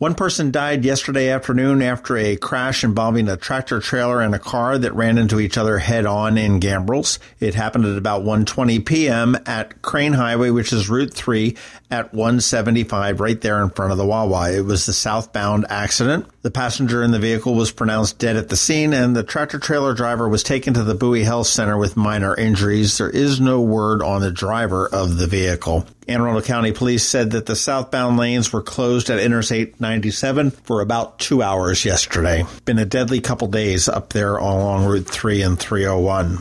One person died yesterday afternoon after a crash involving a tractor trailer and a car that ran into each other head on in Gambrills. It happened at about 1:20 p.m. at Crane Highway, which is Route 3 at 175 right there in front of the Wawa. It was the southbound accident. The passenger in the vehicle was pronounced dead at the scene and the tractor trailer driver was taken to the Bowie Health Center with minor injuries. There is no word on the driver of the vehicle. Anne Arundel County Police said that the southbound lanes were closed at Interstate 97 for about two hours yesterday. Been a deadly couple days up there along Route 3 and 301.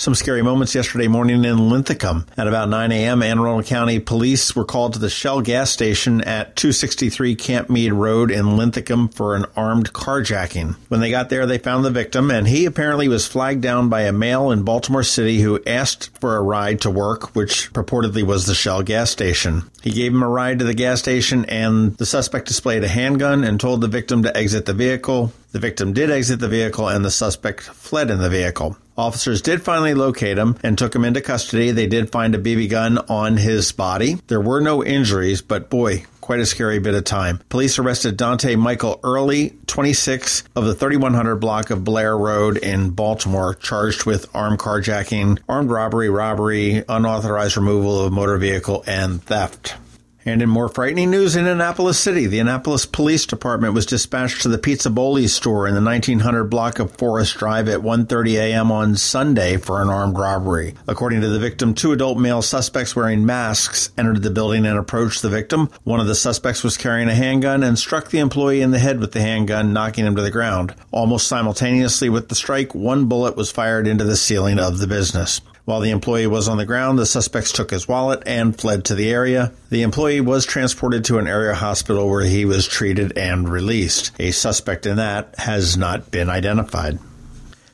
Some scary moments yesterday morning in Linthicum. At about 9 a.m., Anne Arundel County police were called to the Shell gas station at 263 Camp Meade Road in Linthicum for an armed carjacking. When they got there, they found the victim, and he apparently was flagged down by a male in Baltimore City who asked for a ride to work, which purportedly was the Shell gas station. He gave him a ride to the gas station, and the suspect displayed a handgun and told the victim to exit the vehicle. The victim did exit the vehicle, and the suspect fled in the vehicle. Officers did finally locate him and took him into custody. They did find a BB gun on his body. There were no injuries, but boy, quite a scary bit of time. Police arrested Dante Michael Early, 26, of the 3100 block of Blair Road in Baltimore, charged with armed carjacking, armed robbery, robbery, unauthorized removal of motor vehicle, and theft. And in more frightening news in Annapolis City, the Annapolis Police Department was dispatched to the Pizza Boli store in the 1900 block of Forest Drive at 1:30 a.m. on Sunday for an armed robbery. According to the victim, two adult male suspects wearing masks entered the building and approached the victim. One of the suspects was carrying a handgun and struck the employee in the head with the handgun, knocking him to the ground. Almost simultaneously with the strike, one bullet was fired into the ceiling of the business. While the employee was on the ground, the suspects took his wallet and fled to the area. The employee was transported to an area hospital where he was treated and released. A suspect in that has not been identified.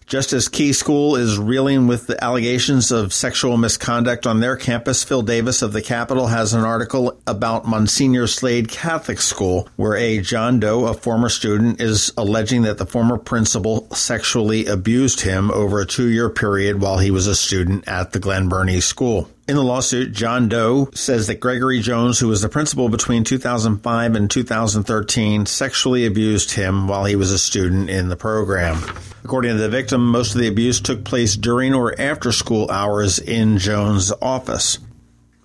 Just as Key School is reeling with the allegations of sexual misconduct on their campus, Phil Davis of the Capital has an article about Monsignor Slade Catholic School, where a John Doe, a former student, is alleging that the former principal sexually abused him over a two year period while he was a student at the Glen Burnie School. In the lawsuit, John Doe says that Gregory Jones, who was the principal between 2005 and 2013, sexually abused him while he was a student in the program. According to the victim, most of the abuse took place during or after school hours in Jones' office.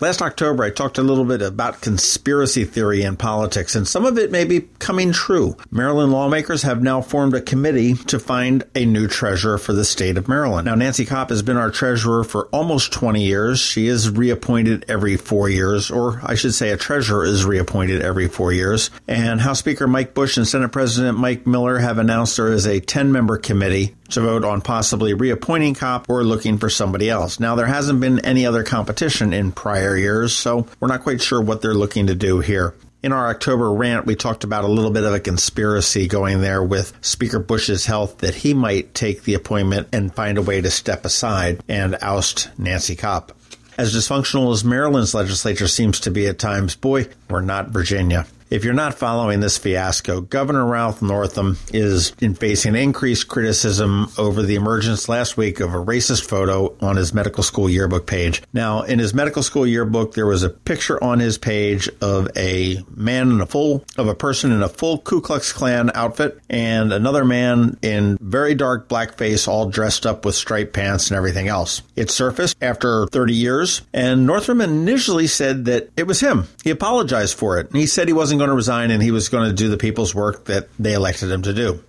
Last October, I talked a little bit about conspiracy theory in politics, and some of it may be coming true. Maryland lawmakers have now formed a committee to find a new treasurer for the state of Maryland. Now, Nancy Kopp has been our treasurer for almost 20 years. She is reappointed every four years, or I should say, a treasurer is reappointed every four years. And House Speaker Mike Busch and Senate President Mike Miller have announced there is a 10 member committee to vote on possibly reappointing Kopp or looking for somebody else. Now, there hasn't been any other competition in prior years, so we're not quite sure what they're looking to do here. In our October rant, we talked about a little bit of a conspiracy going there with Speaker Busch's health that he might take the appointment and find a way to step aside and oust Nancy Kopp. As dysfunctional as Maryland's legislature seems to be at times, boy, we're not Virginia. If you're not following this fiasco, Governor Ralph Northam is facing increased criticism over the emergence last week of a racist photo on his medical school yearbook page. Now, in his medical school yearbook, there was a picture on his page of a man in a full, of a person in a full Ku Klux Klan outfit and another man in very dark blackface, all dressed up with striped pants and everything else. It surfaced after 30 years, and Northam initially said that it was him. He apologized for it, and he said he wasn't going to resign and he was going to do the people's work that they elected him to do.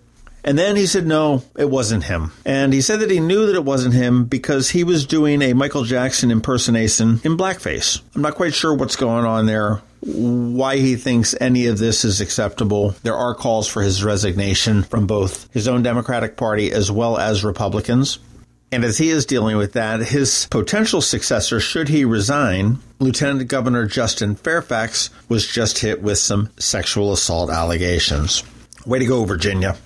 And then he said, no, it wasn't him. And he said that he knew that it wasn't him because he was doing a Michael Jackson impersonation in blackface. I'm not quite sure what's going on there, why he thinks any of this is acceptable. There are calls for his resignation from both his own Democratic Party as well as Republicans. And as he is dealing with that, his potential successor, should he resign, Lieutenant Governor Justin Fairfax, was just hit with some sexual assault allegations. Way to go, Virginia.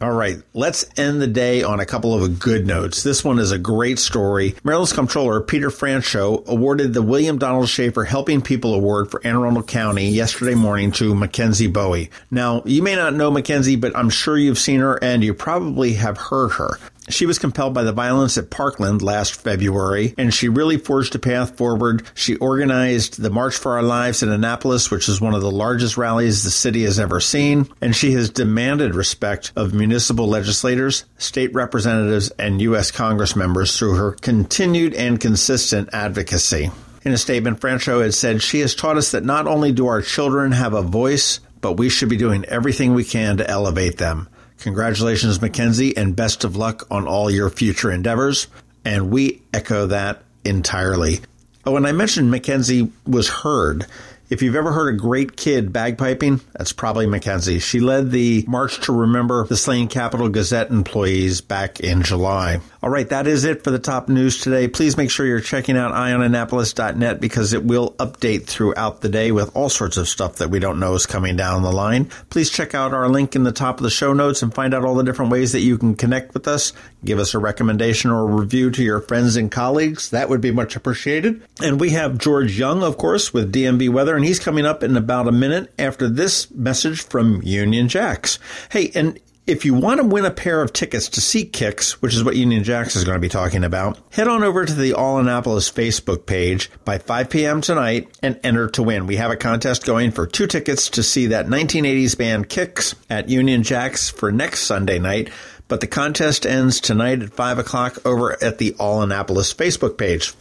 All right, let's end the day on a couple of good notes. This one is a great story. Maryland's Comptroller Peter Franchot awarded the William Donald Schaefer Helping People Award for Anne Arundel County yesterday morning to Mackenzie Boughey. Now, you may not know Mackenzie, but I'm sure you've seen her and you probably have heard her. She was compelled by the violence at Parkland last February, and she really forged a path forward. She organized the March for Our Lives in Annapolis, which is one of the largest rallies the city has ever seen, and she has demanded respect of municipal legislators, state representatives, and U.S. Congress members through her continued and consistent advocacy. In a statement, Franchot had said, She has taught us that not only do our children have a voice, but we should be doing everything we can to elevate them. Congratulations, Mackenzie, and best of luck on all your future endeavors. And we echo that entirely. Oh, and I mentioned Mackenzie was heard. If you've ever heard a great kid bagpiping, that's probably Mackenzie. She led the March to Remember the Slain Capital Gazette employees back in July. All right, that is it for the top news today. Please make sure you're checking out eyeonannapolis.net because it will update throughout the day with all sorts of stuff that we don't know is coming down the line. Please check out our link in the top of the show notes and find out all the different ways that you can connect with us. Give us a recommendation or a review to your friends and colleagues. That would be much appreciated. And we have George Young, of course, with DMV Weather, and he's coming up in about a minute after this message from Union Jacks. Hey, and if you want to win a pair of tickets to see Kix, which is what Union Jacks is going to be talking about, head on over to the All Annapolis Facebook page by 5 p.m. tonight and enter to win. We have a contest going for two tickets to see that 1980s band Kix at Union Jacks for next Sunday night. But the contest ends tonight at 5 o'clock over at the All Annapolis Facebook page.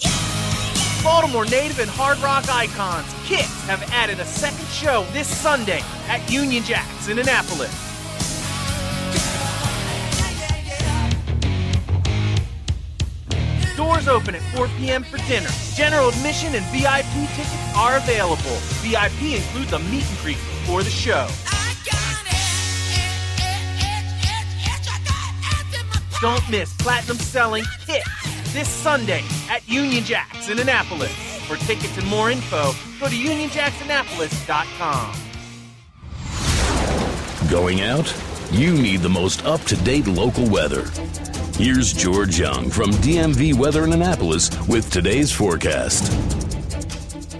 Baltimore native and hard rock icons, Kix, have added a second show this Sunday at Union Jacks in Annapolis. Doors open at 4 p.m. for dinner. General admission and VIP tickets are available. VIP includes a meet and greet before the show. Don't miss platinum selling Kix this Sunday at Union Jacks in Annapolis. For tickets and more info, go to unionjacksannapolis.com. Going out? You need the most up to date local weather. Here's George Young from DMV Weather in Annapolis with today's forecast.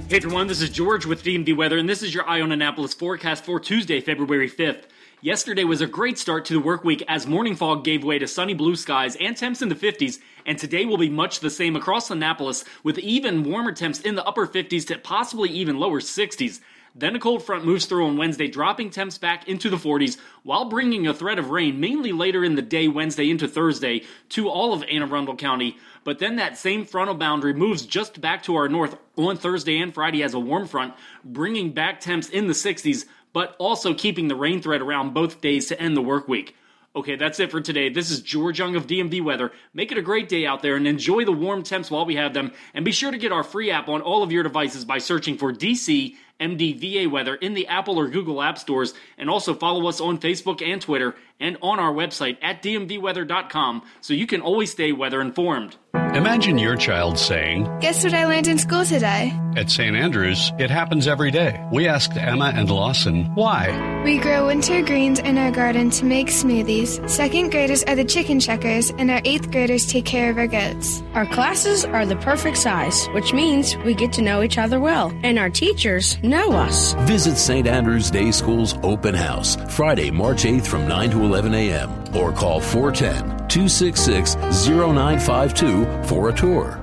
Hey everyone, this is George with DMV Weather, and this is your Eye on Annapolis forecast for Tuesday, February 5th. Yesterday was a great start to the work week as morning fog gave way to sunny blue skies and temps in the 50s, and today will be much the same across Annapolis with even warmer temps in the upper 50s to possibly even lower 60s. Then a cold front moves through on Wednesday, dropping temps back into the 40s while bringing a threat of rain mainly later in the day, Wednesday into Thursday, to all of Anne Arundel County. But then that same frontal boundary moves just back to our north on Thursday and Friday as a warm front, bringing back temps in the 60s, but also keeping the rain threat around both days to end the work week. Okay, that's it for today. This is George Young of DMV Weather. Make it a great day out there and enjoy the warm temps while we have them. And be sure to get our free app on all of your devices by searching for DC MDVA Weather in the Apple or Google App Stores. And also follow us on Facebook and Twitter and on our website at dmvweather.com so you can always stay weather informed. Imagine your child saying, Guess what I learned in school today? At St. Andrews, it happens every day. We asked Emma and Lawson why. We grow winter greens in our garden to make smoothies. Second graders are the chicken checkers, and our eighth graders take care of our goats. Our classes are the perfect size, which means we get to know each other well, and our teachers know us. Visit St. Andrews Day School's open house Friday, March 8th from 9 to 11 a.m. or call 410 266 0952 for a tour.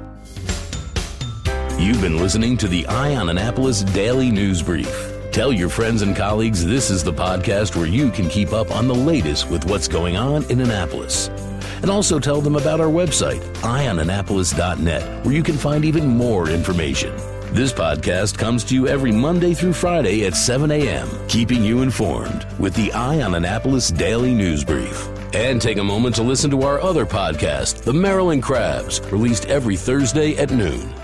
You've been listening to the Eye on Annapolis Daily News Brief. Tell your friends and colleagues this is the podcast where you can keep up on the latest with what's going on in Annapolis. And also tell them about our website, eyeonannapolis.net, where you can find even more information. This podcast comes to you every Monday through Friday at 7 a.m., keeping you informed with the Eye on Annapolis Daily News Brief. And take a moment to listen to our other podcast, The Maryland Crabs, released every Thursday at noon.